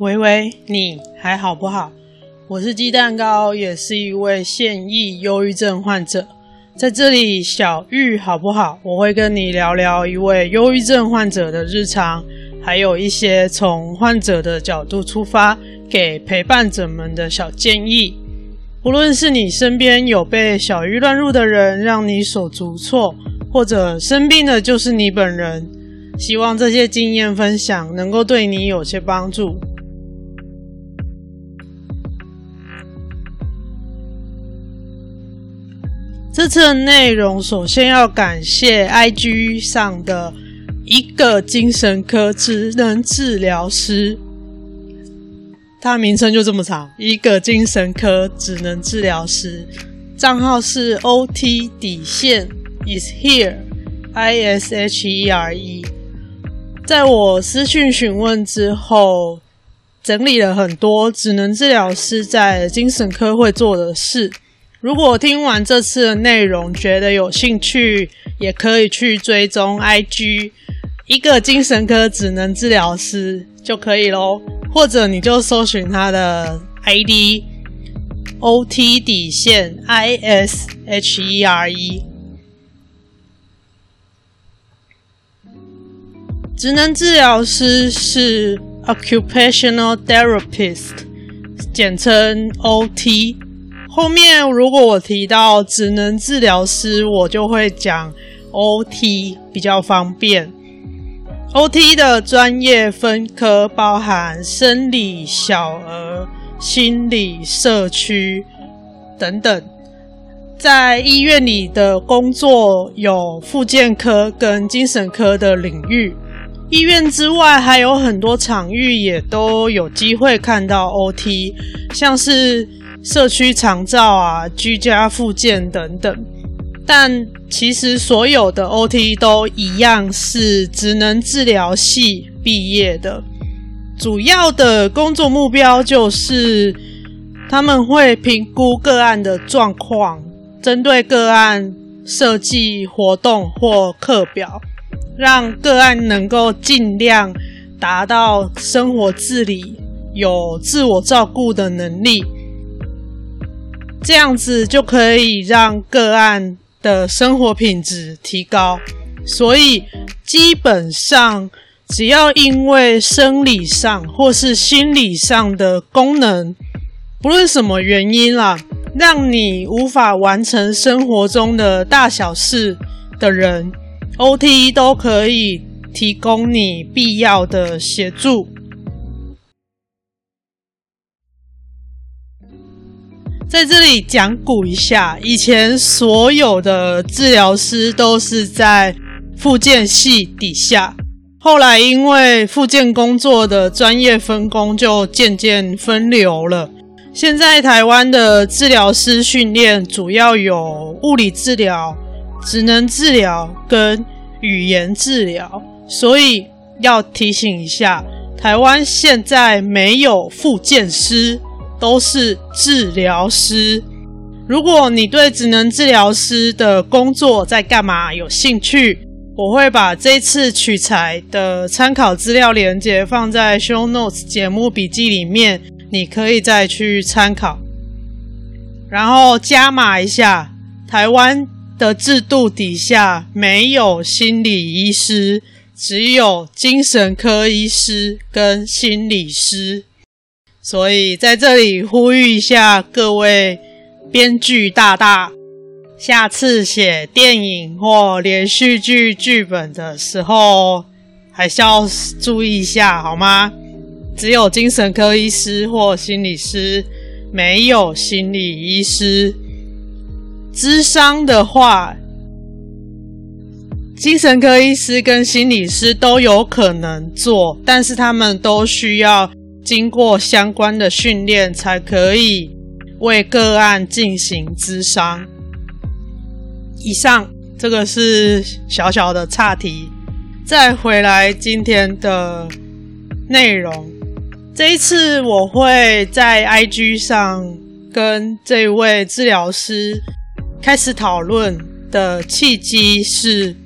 喂喂，你还好不好？我是鸡蛋糕，也是一位现役忧郁症患者。在这里，小玉好不好？我会跟你聊聊一位忧郁症患者的日常，还有一些从患者的角度出发，给陪伴者们的小建议。无论是你身边有被小玉乱入的人，让你手足无措，或者生病的就是你本人，希望这些经验分享能够对你有些帮助。这次的内容，首先要感谢 IG 上的一个精神科职能治疗师，他名称就这么长，一个精神科职能治疗师，账号是 OT 底线 is here I S H E R E。在我私讯询问之后，整理了很多职能治疗师在精神科会做的事。如果听完这次的内容觉得有兴趣，也可以去追踪 IG 一个精神科职能治疗师就可以喽，或者你就搜寻他的 ID OT 底线 ISHERE。职能治疗师是 Occupational Therapist，简称 OT。后面如果我提到职能治疗师，我就会讲 OT 比较方便。OT 的专业分科包含生理、小儿、心理、社区等等。在医院里的工作有复健科跟精神科的领域。医院之外还有很多场域也都有机会看到 OT，像是。社区长照啊，居家复健等等，但其实所有的 OT 都一样是职能治疗系毕业的，主要的工作目标就是他们会评估个案的状况，针对个案设计活动或课表，让个案能够尽量达到生活自理、有自我照顾的能力。这样子就可以让个案的生活品质提高，所以基本上只要因为生理上或是心理上的功能，不论什么原因啦，让你无法完成生活中的大小事的人，OT 都可以提供你必要的协助。在这里讲古一下，以前所有的治疗师都是在复健系底下，后来因为复健工作的专业分工就渐渐分流了。现在台湾的治疗师训练主要有物理治疗、职能治疗跟语言治疗，所以要提醒一下，台湾现在没有复健师。都是治疗师。如果你对职能治疗师的工作在干嘛有兴趣，我会把这次取材的参考资料连接放在 Show Notes 节目笔记里面，你可以再去参考。然后加码一下，台湾的制度底下没有心理医师，只有精神科医师跟心理师。所以在这里呼吁一下各位编剧大大，下次写电影或连续剧剧本的时候，还是要注意一下，好吗？只有精神科医师或心理师，没有心理医师。智商的话，精神科医师跟心理师都有可能做，但是他们都需要。经过相关的训练，才可以为个案进行咨商。以上这个是小小的岔题，再回来今天的内容。这一次我会在 IG 上跟这位治疗师开始讨论的契机是。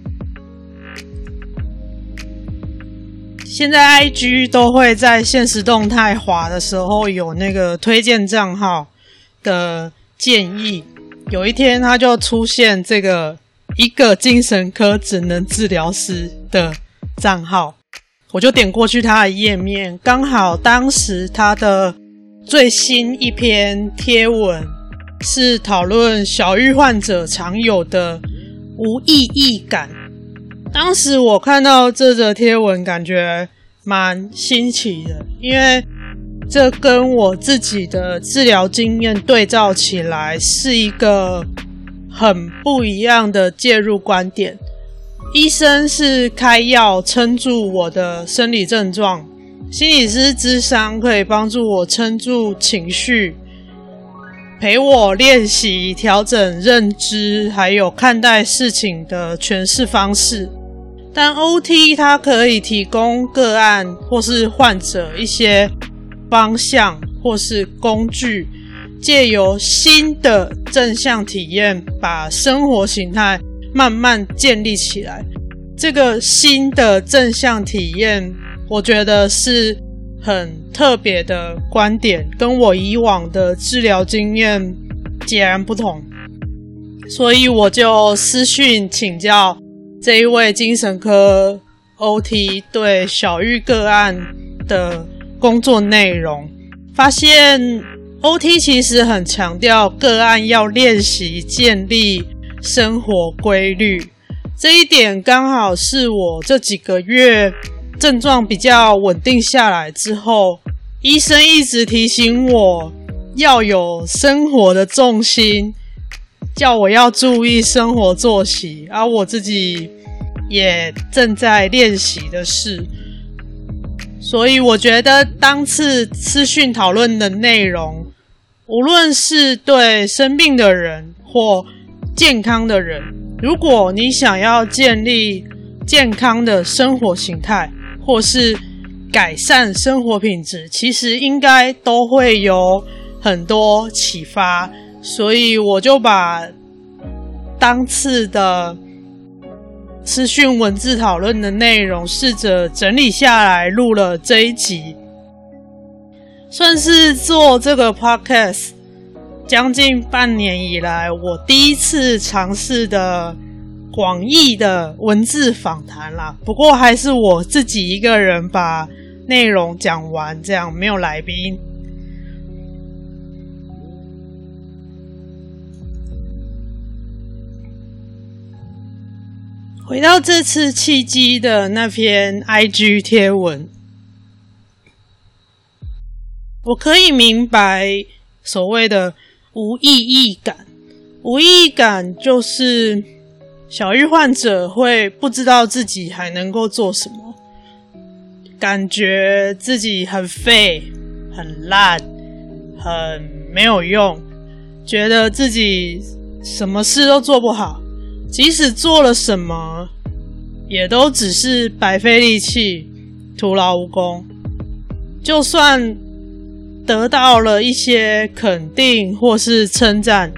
现在 IG 都会在限时动态滑的时候有那个推荐账号的建议。有一天，他就出现这个一个精神科只能治疗师的账号，我就点过去他的页面，刚好当时他的最新一篇贴文是讨论小郁患者常有的无意义感。当时我看到这则贴文，感觉蛮新奇的，因为这跟我自己的治疗经验对照起来，是一个很不一样的介入观点。医生是开药撑住我的生理症状，心理师咨商可以帮助我撑住情绪，陪我练习调整认知，还有看待事情的诠释方式。但 OT 它可以提供个案或是患者一些方向或是工具，借由新的正向体验，把生活形态慢慢建立起来。这个新的正向体验，我觉得是很特别的观点，跟我以往的治疗经验截然不同。所以我就私讯请教。这一位精神科 OT 对小玉个案的工作内容，发现 OT 其实很强调个案要练习建立生活规律，这一点刚好是我这几个月症状比较稳定下来之后，医生一直提醒我要有生活的重心。叫我要注意生活作息，而我自己也正在练习的事，所以我觉得当次资讯讨论的内容，无论是对生病的人或健康的人，如果你想要建立健康的生活形态，或是改善生活品质，其实应该都会有很多启发。所以我就把当次的资讯文字讨论的内容试着整理下来，录了这一集，算是做这个 podcast 将近半年以来我第一次尝试的广义的文字访谈啦。不过还是我自己一个人把内容讲完，这样没有来宾。回到这次契机的那篇 IG 贴文，我可以明白所谓的无意义感。无意义感就是小玉患者会不知道自己还能够做什么，感觉自己很废、很烂、很没有用，觉得自己什么事都做不好。即使做了什么，也都只是白费力气、徒劳无功。就算得到了一些肯定或是称赞，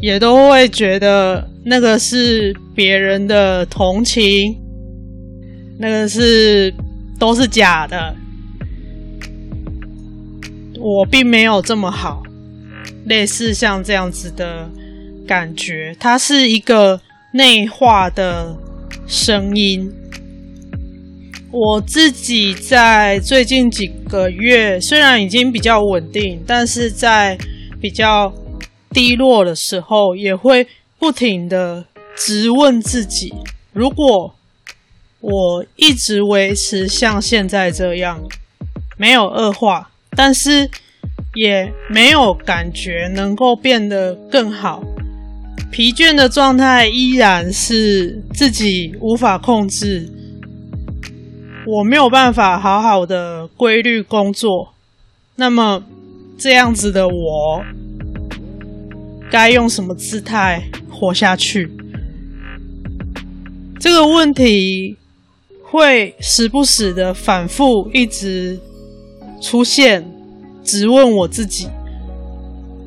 也都会觉得那个是别人的同情，那个是都是假的。我并没有这么好，类似像这样子的感觉，它是一个。内化的声音，我自己在最近几个月虽然已经比较稳定，但是在比较低落的时候，也会不停的质问自己：如果我一直维持像现在这样，没有恶化，但是也没有感觉能够变得更好。疲倦的状态依然是自己无法控制，我没有办法好好的规律工作。那么，这样子的我，该用什么姿态活下去？这个问题会时不时的反复，一直出现，直问我自己。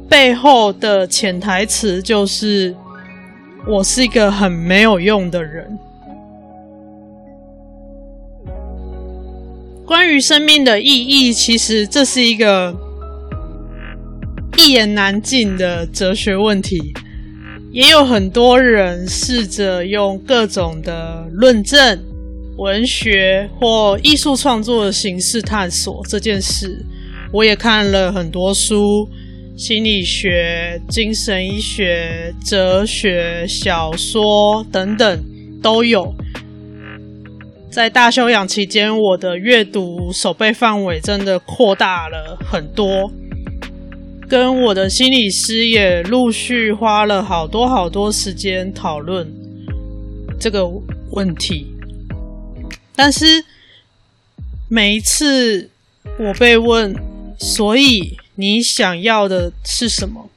背后的潜台词就是，我是一个很没有用的人。关于生命的意义，其实这是一个一言难尽的哲学问题。也有很多人试着用各种的论证、文学或艺术创作的形式探索这件事。我也看了很多书，心理学、精神医学、哲学、小说等等都有。在大休养期间，我的阅读手背范围真的扩大了很多。跟我的心理师也陆续花了好多好多时间讨论这个问题，但是每一次我被问，所以你想要的是什么？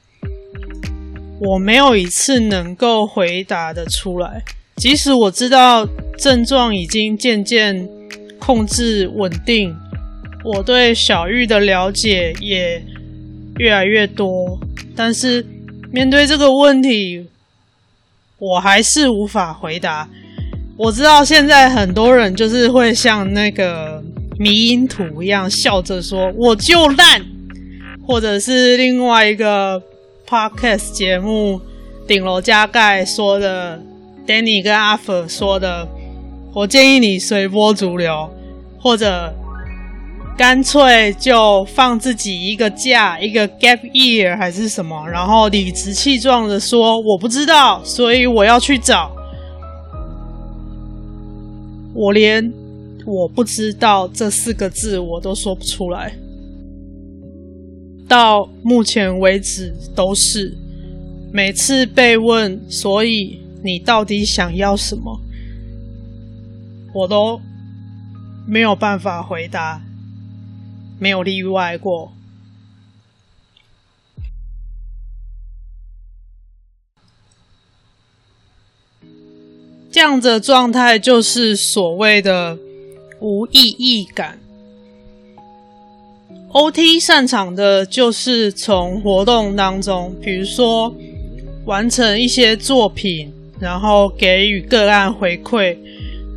我没有一次能够回答得出来，即使我知道症状已经渐渐控制稳定，我对小玉的了解也越来越多，但是面对这个问题，我还是无法回答。我知道现在很多人就是会像那个迷因图一样笑着说“我就烂”，或者是另外一个 podcast 节目“顶楼加盖”说的 Danny 跟阿佛说的“我建议你随波逐流”，或者。干脆就放自己一个假，一个 gap year 还是什么，然后理直气壮的说我不知道，所以我要去找。我连我不知道这四个字我都说不出来，到目前为止都是每次被问，所以你到底想要什么，我都没有办法回答。没有例外过。这样的状态就是所谓的无意义感。OT 擅长的就是从活动当中，比如说完成一些作品，然后给予个案回馈，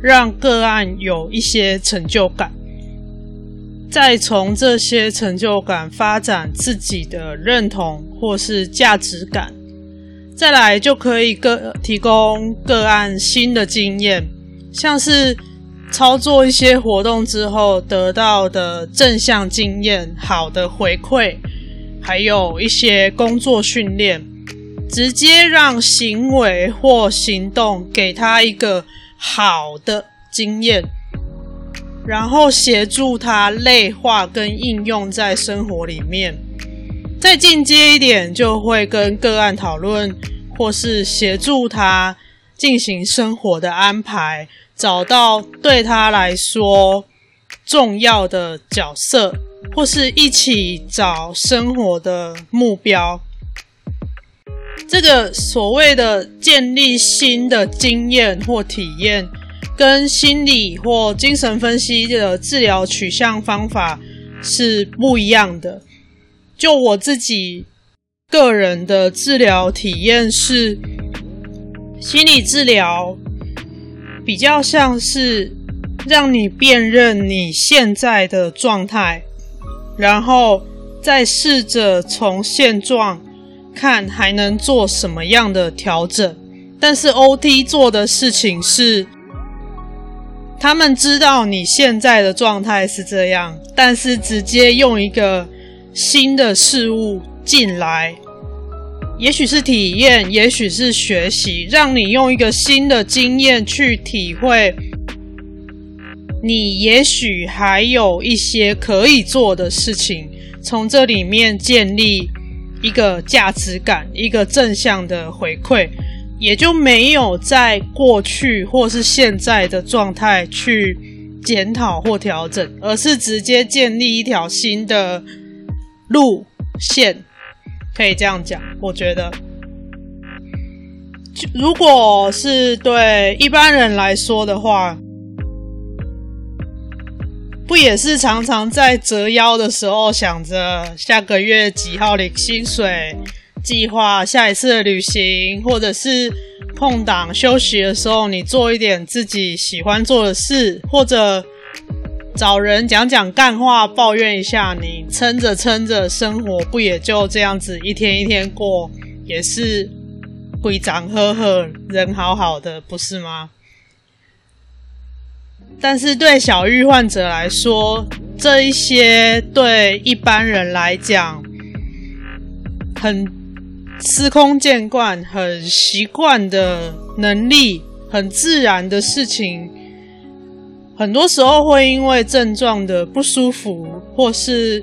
让个案有一些成就感。再从这些成就感发展自己的认同或是价值感，再来就可以个提供个案新的经验，像是操作一些活动之后得到的正向经验、好的回馈，还有一些工作训练，直接让行为或行动给他一个好的经验。然后协助他内化跟应用在生活里面，再进阶一点，就会跟个案讨论，或是协助他进行生活的安排，找到对他来说重要的角色，或是一起找生活的目标。这个所谓的建立新的经验或体验。跟心理或精神分析的治疗取向方法是不一样的。就我自己个人的治疗体验是，心理治疗比较像是让你辨认你现在的状态，然后再试着从现状看还能做什么样的调整。但是 OT 做的事情是。他们知道你现在的状态是这样，但是直接用一个新的事物进来，也许是体验，也许是学习，让你用一个新的经验去体会，你也许还有一些可以做的事情，从这里面建立一个价值感，一个正向的回馈。也就没有在过去或是现在的状态去检讨或调整，而是直接建立一条新的路线，可以这样讲。我觉得，如果是对一般人来说的话，不也是常常在折腰的时候想着下个月几号领薪水？计划下一次的旅行，或者是空档休息的时候，你做一点自己喜欢做的事，或者找人讲讲干话，抱怨一下你，撑着撑着，生活不也就这样子一天一天过，也是规章呵呵，人好好的，不是吗？但是对小玉患者来说，这一些对一般人来讲，很司空见惯、很习惯的能力，很自然的事情，很多时候会因为症状的不舒服，或是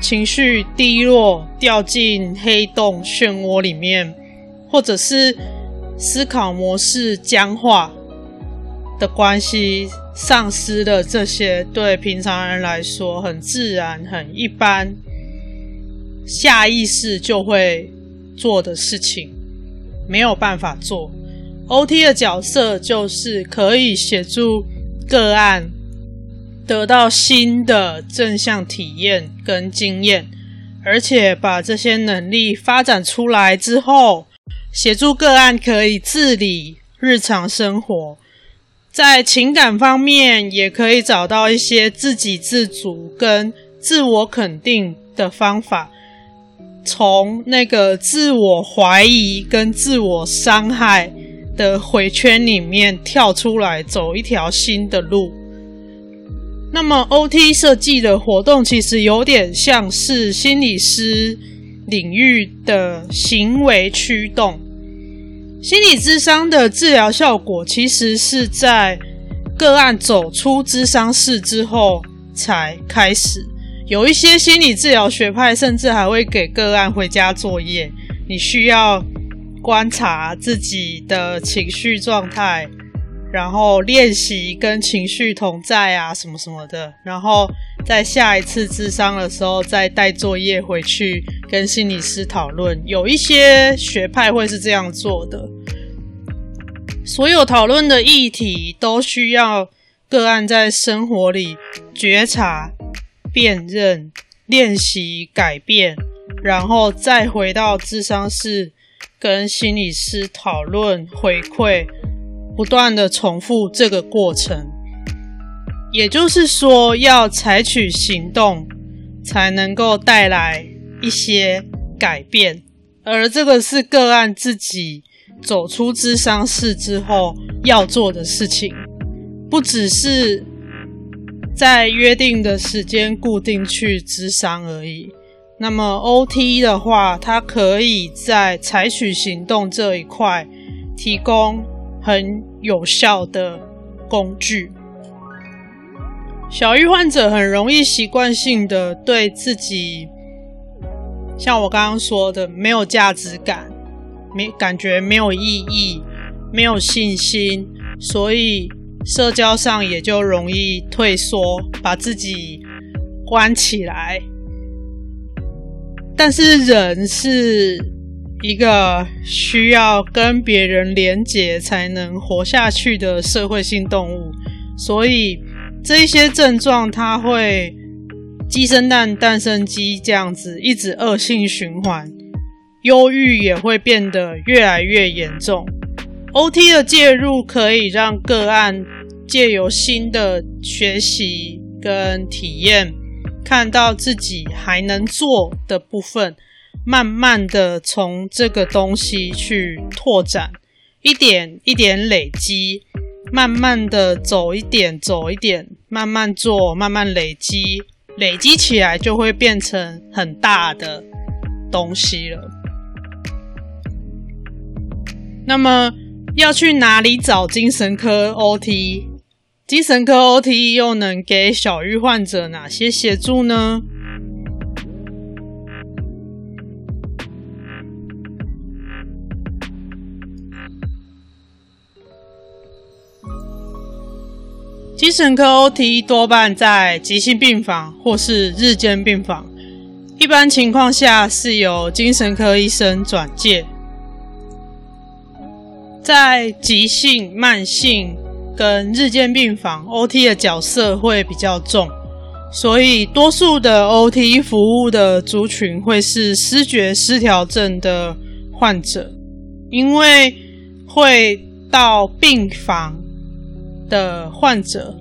情绪低落，掉进黑洞漩涡里面，或者是思考模式僵化的关系，丧失了这些对平常人来说很自然、很一般、下意识就会做的事情，没有办法做。OT 的角色就是可以协助个案得到新的正向体验跟经验，而且把这些能力发展出来之后，协助个案可以自理日常生活。在情感方面，也可以找到一些自给自足跟自我肯定的方法，从那个自我怀疑跟自我伤害的回圈里面跳出来，走一条新的路。那么，OT 设计的活动其实有点像是心理师领域的行为驱动。心理咨商的治疗效果，其实是在个案走出咨商室之后才开始。有一些心理治疗学派，甚至还会给个案回家作业。你需要观察自己的情绪状态。然后练习跟情绪同在啊，什么什么的，然后在下一次智商的时候再带作业回去跟心理师讨论。有一些学派会是这样做的。所有讨论的议题都需要个案在生活里觉察、辨认、练习、改变，然后再回到智商室跟心理师讨论回馈。不断的重复这个过程，也就是说，要采取行动才能够带来一些改变，而这个是个案自己走出咨商室之后要做的事情，不只是在约定的时间固定去咨商而已。那么 OT 的话，它可以在采取行动这一块提供很有效的工具。小郁患者很容易习惯性的对自己，像我刚刚说的，没有价值感，没感觉没有意义，没有信心，所以社交上也就容易退缩，把自己关起来。但是人是。一个需要跟别人连结才能活下去的社会性动物，所以这一些症状它会鸡生蛋，蛋生鸡这样子一直恶性循环，忧郁也会变得越来越严重。OT 的介入可以让个案借由新的学习跟体验，看到自己还能做的部分。慢慢的从这个东西去拓展，一点一点累积，慢慢的走一点走一点，慢慢做，慢慢累积，累积起来就会变成很大的东西了。那么要去哪里找精神科 OT？精神科 OT 又能给小郁患者哪些协助呢？精神科 OT 多半在急性病房或是日间病房，一般情况下是由精神科医生转介。在急性、慢性跟日间病房，OT 的角色会比较重，所以多数的 OT 服务的族群会是思觉失调症的患者，因为会到病房。的患者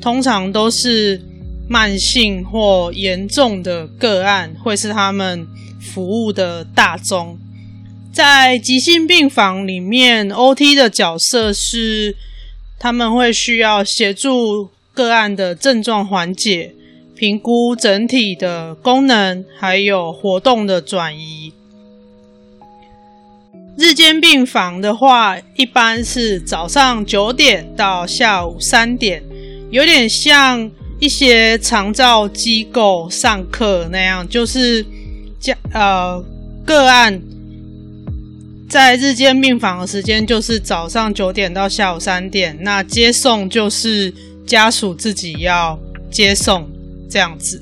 通常都是慢性或严重的个案，会是他们服务的大宗。在急性病房里面，OT 的角色是他们会需要协助个案的症状缓解，评估整体的功能，还有活动的转移。日间病房的话，一般是早上九点到下午三点，有点像一些长照机构上课那样，就是加呃个案。在日间病房的时间就是早上九点到下午三点，那接送就是家属自己要接送这样子。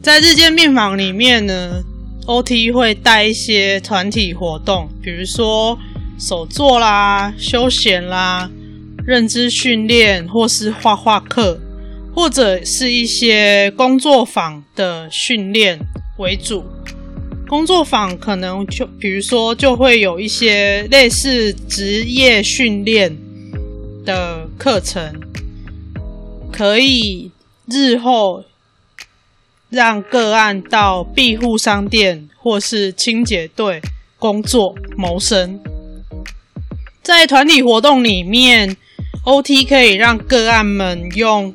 在日间病房里面呢，OT 会带一些团体活动，比如说手作啦、休闲啦、认知训练，或是画画课，或者是一些工作坊的训练为主。工作坊可能就比如说就会有一些类似职业训练的课程，可以日后让个案到庇护商店或是清洁队工作谋生。在团体活动里面，OT 可以让个案们用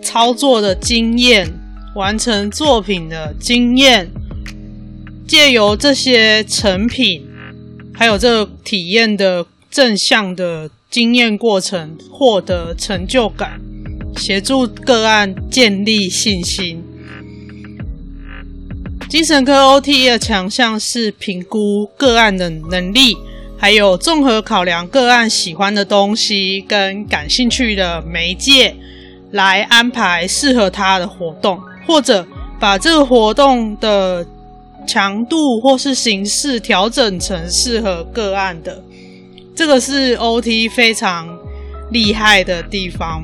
操作的经验，完成作品的经验。借由这些成品，还有这个体验的正向的经验过程，获得成就感，协助个案建立信心。精神科 OT 的强项是评估个案的能力，还有综合考量个案喜欢的东西跟感兴趣的媒介，来安排适合他的活动，或者把这个活动的。强度或是形式调整成适合个案的，这个是 OT 非常厉害的地方。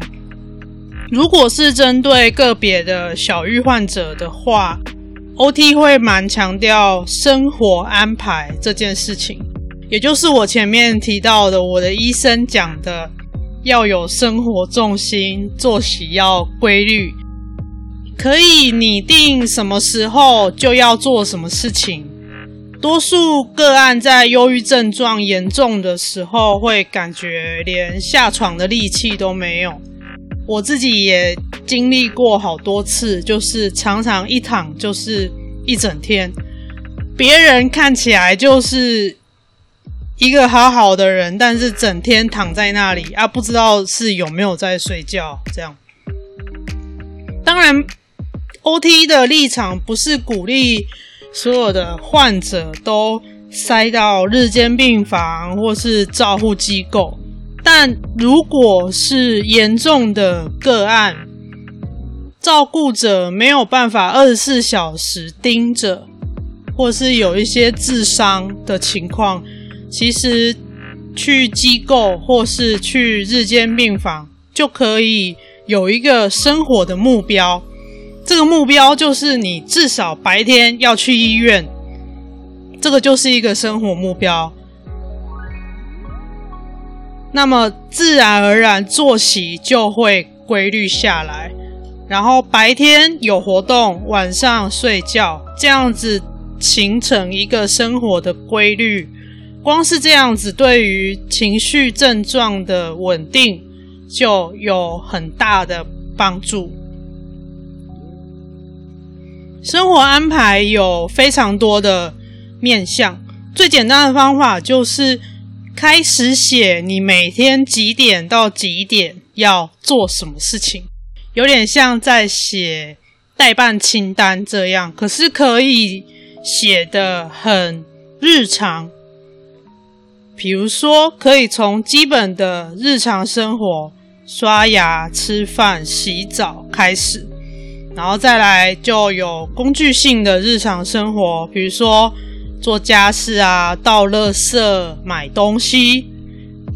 如果是针对个别的小郁患者的话，OT 会蛮强调生活安排这件事情，也就是我前面提到的，我的医生讲的要有生活重心，作息要规律。可以拟定什么时候就要做什么事情。多数个案在忧郁症状严重的时候，会感觉连下床的力气都没有。我自己也经历过好多次，就是常常一躺就是一整天。别人看起来就是一个好好的人，但是整天躺在那里啊，不知道是有没有在睡觉。这样，当然。OT 的立场不是鼓励所有的患者都塞到日间病房或是照护机构，但如果是严重的个案，照顾者没有办法二十四小时盯着，或是有一些自伤的情况，其实去机构或是去日间病房就可以有一个生活的目标。这个目标就是你至少白天要去医院，这个就是一个生活目标。那么自然而然作息就会规律下来，然后白天有活动，晚上睡觉，这样子形成一个生活的规律。光是这样子，对于情绪症状的稳定就有很大的帮助。生活安排有非常多的面向，最简单的方法就是开始写你每天几点到几点要做什么事情，有点像在写待办清单这样，可是可以写得很日常。比如说，可以从基本的日常生活，刷牙、吃饭、洗澡开始。然后再来就有工具性的日常生活，比如说做家事啊、倒垃圾、买东西。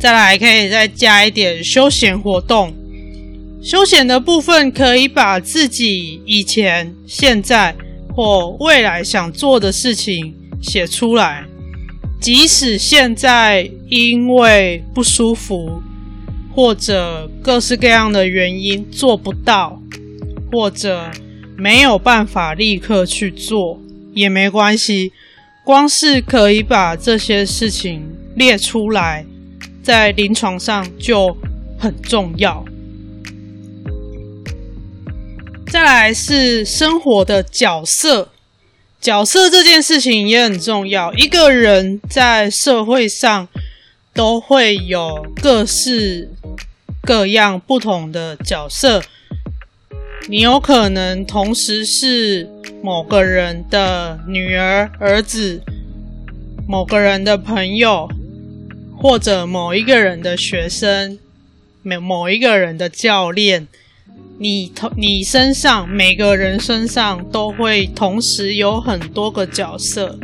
再来可以再加一点休闲活动。休闲的部分可以把自己以前、现在或未来想做的事情写出来，即使现在因为不舒服或者各式各样的原因做不到，或者没有办法立刻去做也没关系，光是可以把这些事情列出来，在临床上就很重要。再来是生活的角色，角色这件事情也很重要。一个人在社会上都会有各式各样不同的角色，你有可能同时是某个人的女儿、儿子，某个人的朋友，或者某一个人的学生，某某一个人的教练。你同你身上每个人身上都会同时有很多个角色，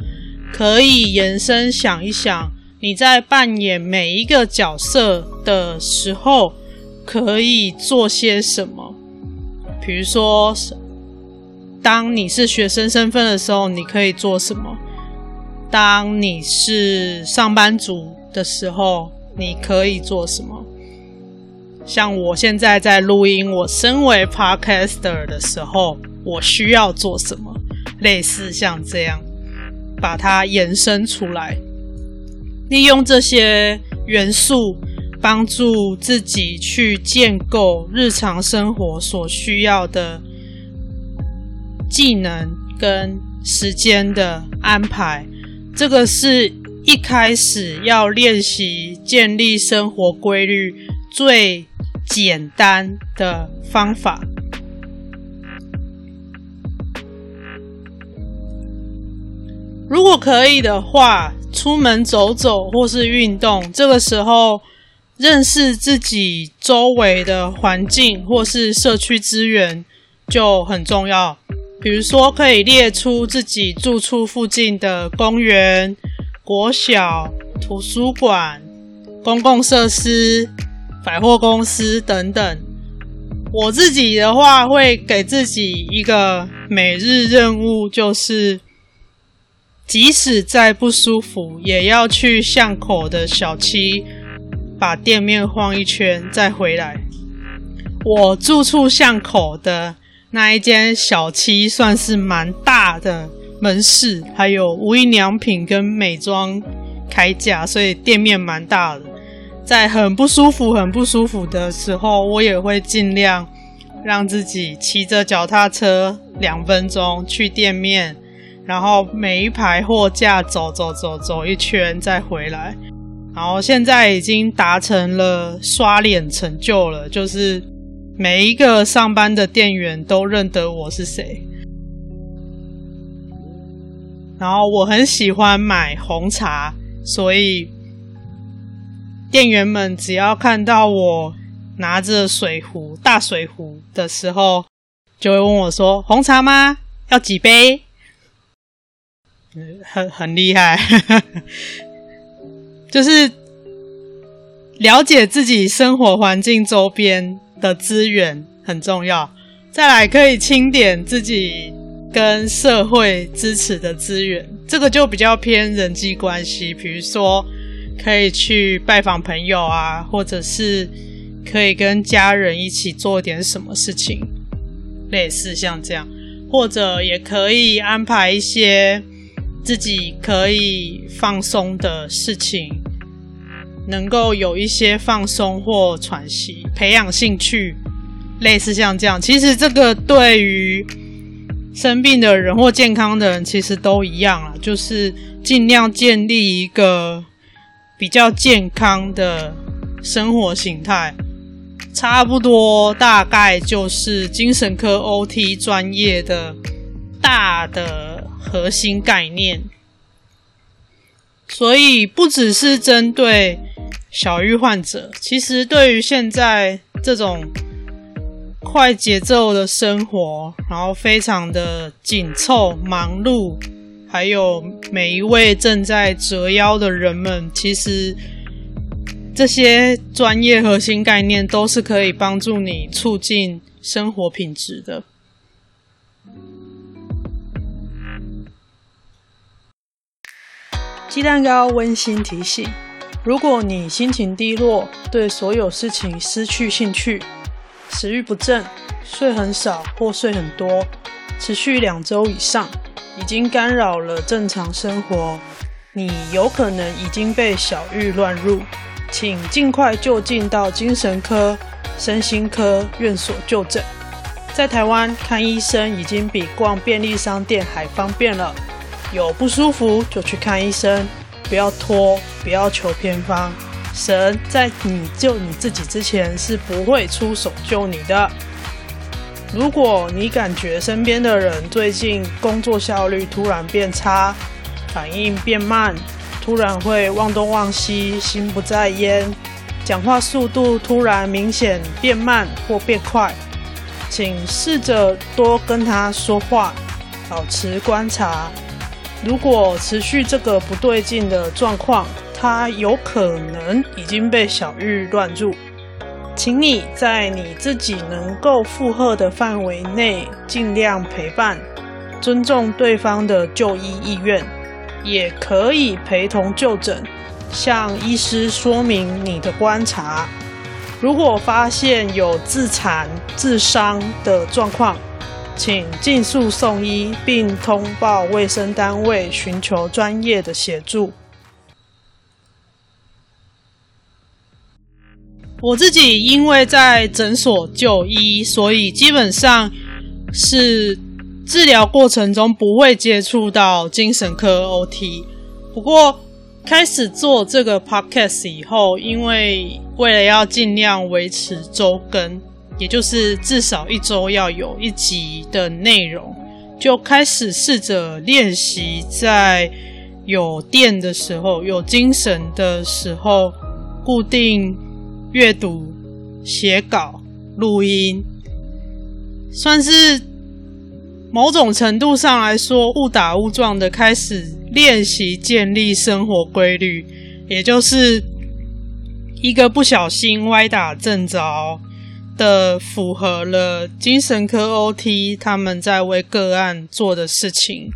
可以延伸想一想，你在扮演每一个角色的时候可以做些什么。比如说，当你是学生身份的时候，你可以做什么？当你是上班族的时候，你可以做什么？像我现在在录音，我身为 podcaster 的时候，我需要做什么？类似像这样，把它延伸出来，利用这些元素，帮助自己去建构日常生活所需要的技能跟时间的安排。这个是一开始要练习建立生活规律最简单的方法，如果可以的话，出门走走或是运动，这个时候认识自己周围的环境或是社区资源就很重要。比如说，可以列出自己住处附近的公园、国小、图书馆、公共设施。百货公司等等，我自己的话会给自己一个每日任务，就是即使再不舒服，也要去巷口的小七把店面晃一圈再回来。我住处巷口的那一间小七算是蛮大的门市，还有无印良品跟美妆开架，所以店面蛮大的。在很不舒服、很不舒服的时候，我也会尽量让自己骑着脚踏车两分钟去店面，然后每一排货架走走走走一圈再回来。然后现在已经达成了刷脸成就了，就是每一个上班的店员都认得我是谁。然后我很喜欢买红茶，所以。店员们只要看到我拿着水壶、大水壶的时候，就会问我说：“红茶吗？要几杯？”很很厉害，就是了解自己生活环境周边的资源很重要。再来，可以清点自己跟社会支持的资源，这个就比较偏人际关系，比如说。可以去拜访朋友啊，或者是可以跟家人一起做点什么事情，类似像这样，或者也可以安排一些自己可以放松的事情，能够有一些放松或喘息，培养兴趣，类似像这样。其实这个对于生病的人或健康的人，其实都一样啊，就是尽量建立一个。比较健康的生活形态，差不多大概就是精神科 OT 专业的大的核心概念。所以不只是针对小玉患者，其实对于现在这种快节奏的生活，然后非常的紧凑忙碌。还有每一位正在折腰的人们，其实这些专业核心概念都是可以帮助你促进生活品质的。鸡蛋糕温馨提醒：如果你心情低落，对所有事情失去兴趣，食欲不振，睡很少或睡很多，持续两周以上，已经干扰了正常生活，你有可能已经被小郁乱入，请尽快就近到精神科、身心科院所就诊。在台湾看医生已经比逛便利商店还方便了，有不舒服就去看医生，不要拖，不要求偏方。神在你救你自己之前是不会出手救你的。如果你感觉身边的人最近工作效率突然变差，反应变慢，突然会忘东忘西，心不在焉，讲话速度突然明显变慢或变快。请试着多跟他说话，保持观察。如果持续这个不对劲的状况，他有可能已经被小玉乱入。请你在你自己能够负荷的范围内，尽量陪伴，尊重对方的就医意愿，也可以陪同就诊，向医师说明你的观察。如果发现有自残、自伤的状况，请尽速送医，并通报卫生单位，寻求专业的协助。我自己因为在诊所就医，所以基本上是治疗过程中不会接触到精神科 OT。不过，开始做这个 podcast 以后，因为为了要尽量维持周更，也就是至少一周要有一集的内容，就开始试着练习在有电的时候、有精神的时候，固定阅读、写稿、录音，算是某种程度上来说，误打误撞的开始。练习建立生活规律，也就是一个不小心歪打正着的，符合了精神科 OT 他们在为个案做的事情。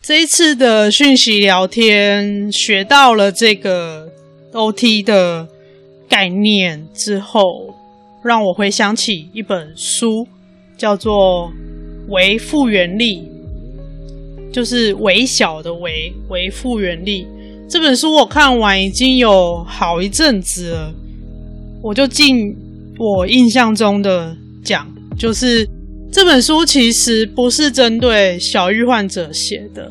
这一次的讯息聊天，学到了这个 OT 的概念之后，让我回想起一本书，叫做。微复原力，就是微小的微，微复原力。这本书我看完已经有好一阵子了，我就尽我印象中的讲，就是这本书其实不是针对小郁患者写的。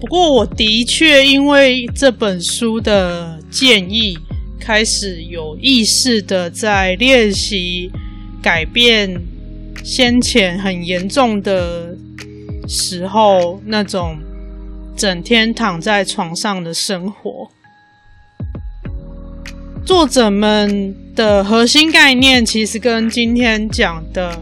不过我的确因为这本书的建议，开始有意识的在练习改变。先前很严重的时候，那种整天躺在床上的生活，作者们的核心概念其实跟今天讲的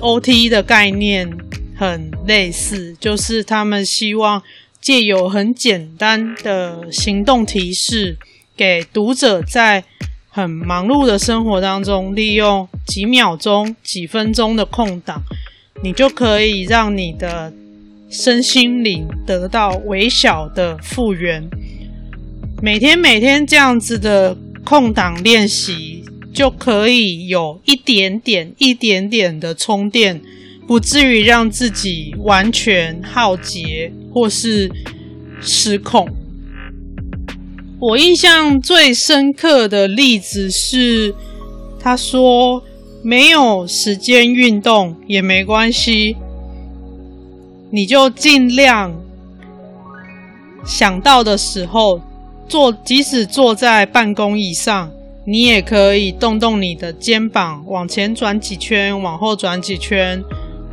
OT 的概念很类似，就是他们希望借由很简单的行动提示，给读者在很忙碌的生活当中，利用几秒钟、几分钟的空档，你就可以让你的身心灵得到微小的复原。每天每天这样子的空档练习，就可以有一点点、一点点的充电，不至于让自己完全耗竭或是失控。我印象最深刻的例子是，他说没有时间运动也没关系，你就尽量想到的时候坐，即使坐在办公椅上，你也可以动动你的肩膀，往前转几圈，往后转几圈，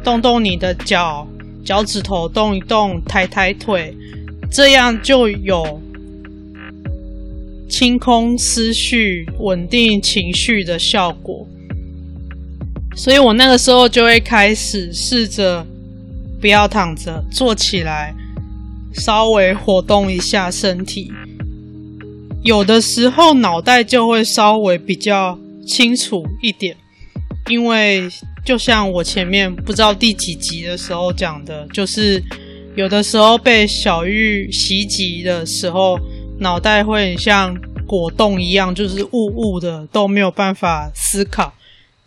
动动你的脚，脚趾头动一动，抬抬腿，这样就有。清空思绪、稳定情绪的效果，所以我那个时候就会开始试着不要躺着，坐起来，稍微活动一下身体。有的时候脑袋就会稍微比较清楚一点，因为就像我前面不知道第几集的时候讲的，就是有的时候被小玉袭击的时候，脑袋会很像果冻一样，就是雾雾的，都没有办法思考。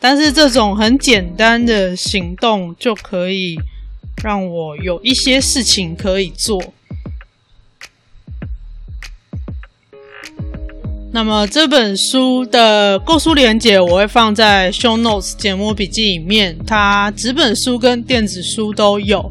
但是这种很简单的行动就可以让我有一些事情可以做。那么这本书的购书链接我会放在 Show Notes 节目笔记里面，它纸本书跟电子书都有。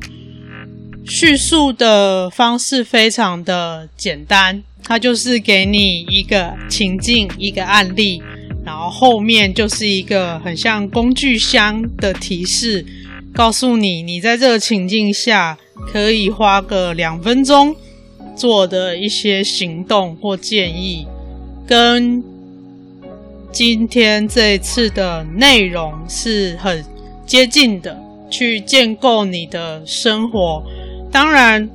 叙述的方式非常的简单，它就是给你一个情境、一个案例，然后后面就是一个很像工具箱的提示，告诉你你在这个情境下可以花个两分钟做的一些行动或建议。跟今天这一次的内容是很接近的，去建构你的生活。当然，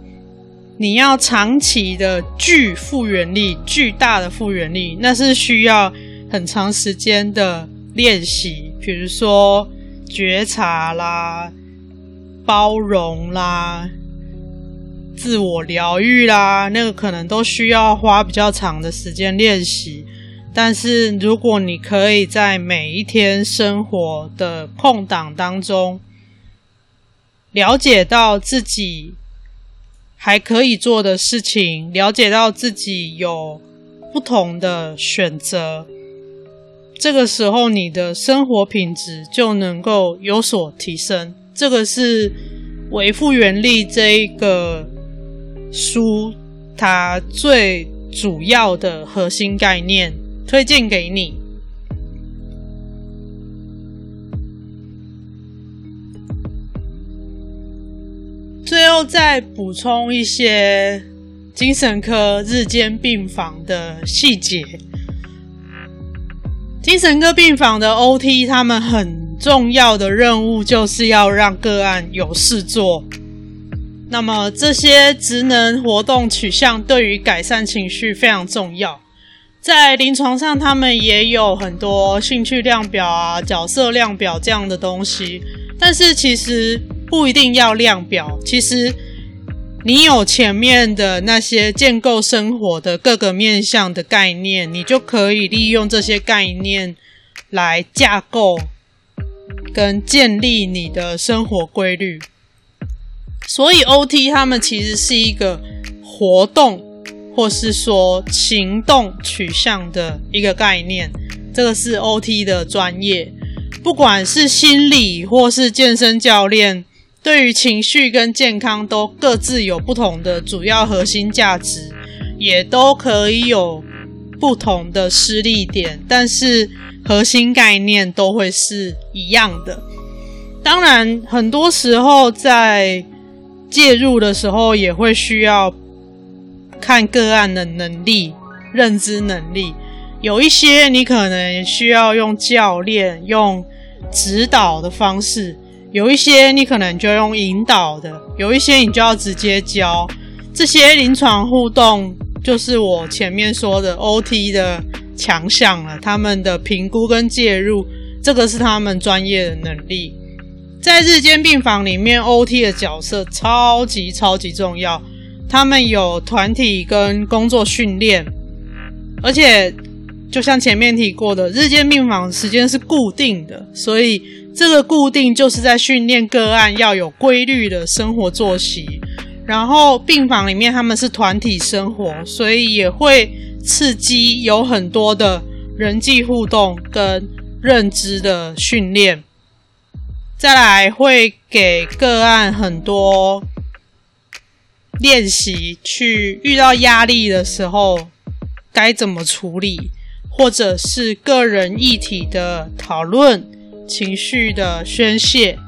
你要长期的巨复原力、巨大的复原力，那是需要很长时间的练习。比如说觉察啦、包容啦。自我疗愈啦，那个可能都需要花比较长的时间练习。但是如果你可以在每一天生活的空档当中，了解到自己还可以做的事情，了解到自己有不同的选择，这个时候你的生活品质就能够有所提升。这个是维复原力这一个。书它最主要的核心概念推荐给你。最后再补充一些精神科日间病房的细节。精神科病房的 OT 他们很重要的任务就是要让个案有事做。那么这些职能活动取向对于改善情绪非常重要。在临床上，他们也有很多兴趣量表啊、角色量表这样的东西。但是其实不一定要量表，其实你有前面的那些建构生活的各个面向的概念，你就可以利用这些概念来架构跟建立你的生活规律。所以，OT 他们其实是一个活动，或是说行动取向的一个概念。这个是 OT 的专业，不管是心理或是健身教练，对于情绪跟健康都各自有不同的主要核心价值，也都可以有不同的失力点，但是核心概念都会是一样的。当然，很多时候在介入的时候也会需要看个案的能力、认知能力。有一些你可能需要用教练、用指导的方式；有一些你可能就用引导的；有一些你就要直接教。这些临床互动就是我前面说的 OT 的强项了。他们的评估跟介入，这个是他们专业的能力。在日间病房里面，OT 的角色超级超级重要。他们有团体跟工作训练，而且就像前面提过的，日间病房时间是固定的，所以这个固定就是在训练个案要有规律的生活作息。然后病房里面他们是团体生活，所以也会刺激有很多的人际互动跟认知的训练。再来会给个案很多练习，去遇到压力的时候该怎么处理，或者是个人议题的讨论、情绪的宣泄。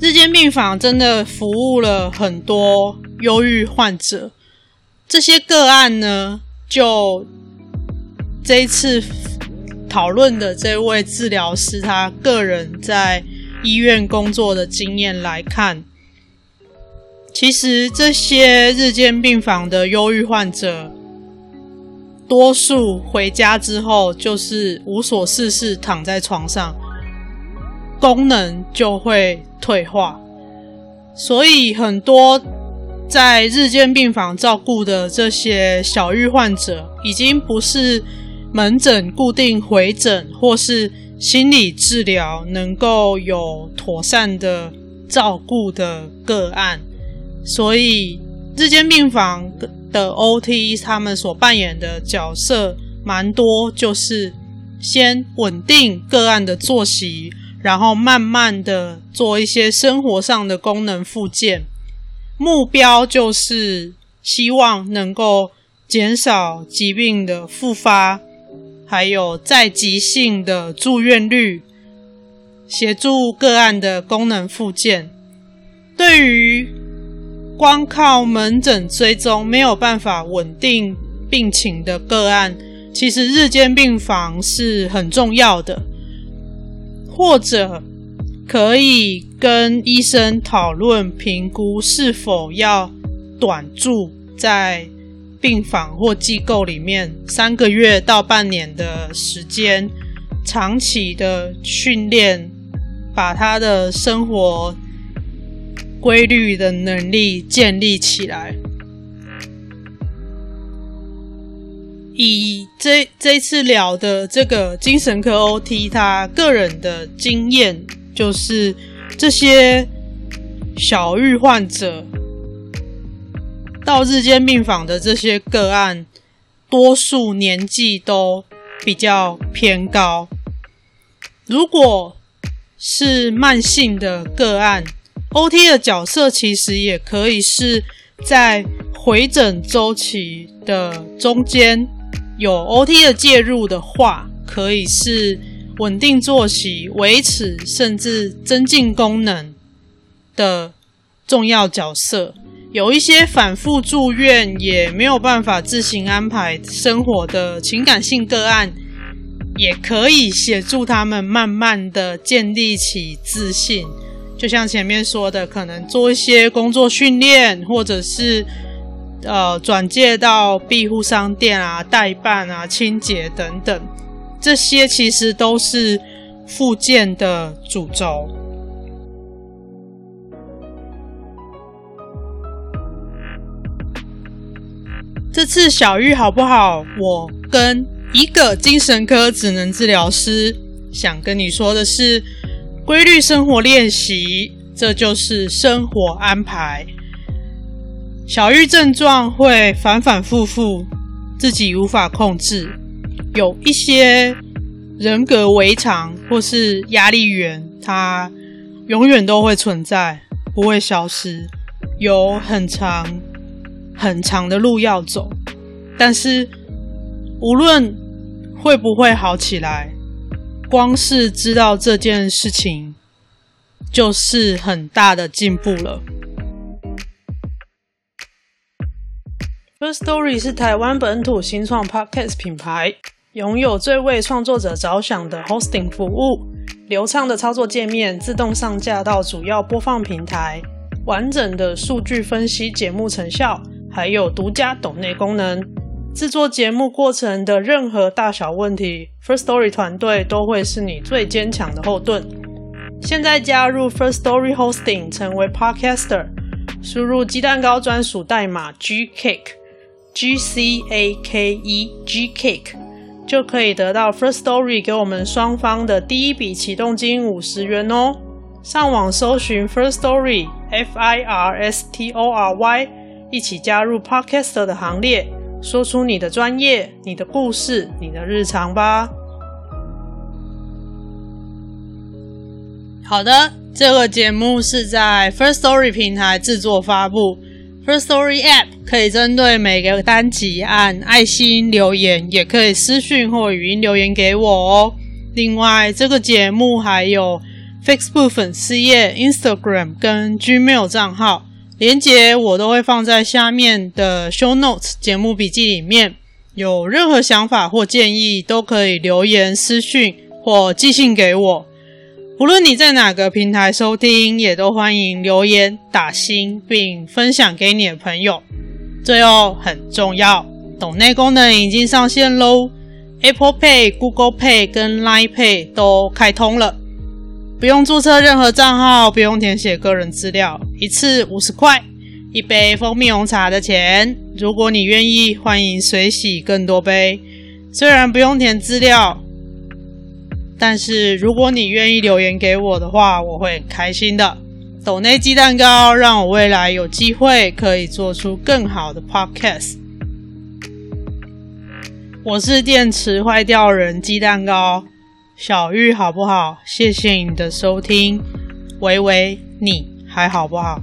日间病房真的服务了很多忧郁患者，这些个案呢，就这一次。讨论的这位治疗师，他个人在医院工作的经验来看，其实这些日间病房的忧郁患者，多数回家之后就是无所事事，躺在床上，功能就会退化。所以很多在日间病房照顾的这些小郁患者，已经不是门诊固定回诊或是心理治疗能够有妥善的照顾的个案，所以日间病房的 OT 他们所扮演的角色蛮多，就是先稳定个案的作息，然后慢慢的做一些生活上的功能复健，目标就是希望能够减少疾病的复发，还有再急性的住院率，协助个案的功能复健。对于光靠门诊追踪没有办法稳定病情的个案，其实日间病房是很重要的，或者可以跟医生讨论评估是否要短住在病房或机构里面三个月到半年的时间，长期的训练，把他的生活。规律的能力建立起来。以这这次聊的这个精神科 OT，他个人的经验就是，这些小郁患者到日间病房的这些个案，多数年纪都比较偏高。如果是慢性的个案，OT 的角色其实也可以是在回诊周期的中间有 OT 的介入的话，可以是稳定作息、维持甚至增进功能的重要角色。有一些反复住院也没有办法自行安排生活的情感性个案，也可以协助他们慢慢的建立起自信。就像前面说的，可能做一些工作训练，或者是呃转介到庇护商店啊、代办啊、清洁等等，这些其实都是复健的主轴。这次小玉好不好？我跟一个精神科职能治疗师想跟你说的是。规律生活练习，这就是生活安排。小郁症状会反反复复，自己无法控制。有一些人格违常或是压力源，它永远都会存在，不会消失。有很长很长的路要走，但是无论会不会好起来。光是知道这件事情，就是很大的进步了。First Story 是台湾本土新创 Podcast 品牌，拥有最为创作者着想的 Hosting 服务，流畅的操作界面，自动上架到主要播放平台，完整的数据分析节目成效，还有独家抖内功能。制作节目过程的任何大小问题，First Story 团队都会是你最坚强的后盾。现在加入 First Story Hosting，成为 Podcaster，输入鸡蛋糕专属代码 GCAKE，G C A K E G Cake，就可以得到 First Story 给我们双方的第一笔启动金五十元哦。上网搜寻 First Story，F I R S T O R Y，一起加入 Podcaster 的行列。说出你的专业、你的故事、你的日常吧。好的，这个节目是在 First Story 平台制作发布。Firstory App 可以针对每个单集按爱心留言，也可以私讯或语音留言给我哦。另外，这个节目还有 Facebook 粉丝页、Instagram 跟 Gmail 账号。连接我都会放在下面的 show notes 节目笔记里面。有任何想法或建议，都可以留言、私讯或寄信给我。不论你在哪个平台收听，也都欢迎留言打星，并分享给你的朋友。最后很重要，懂内功能已经上线喽，Apple Pay、Google Pay 跟 Line Pay 都开通了。不用注册任何账号，不用填写个人资料，一次五十块，一杯蜂蜜红茶的钱。如果你愿意，欢迎随喜更多杯。虽然不用填资料，但是如果你愿意留言给我的话，我会很开心的。抖内鸡蛋糕，让我未来有机会可以做出更好的 podcast。我是电池坏掉人鸡蛋糕。小玉好不好？谢谢你的收听，喂喂，你还好不好？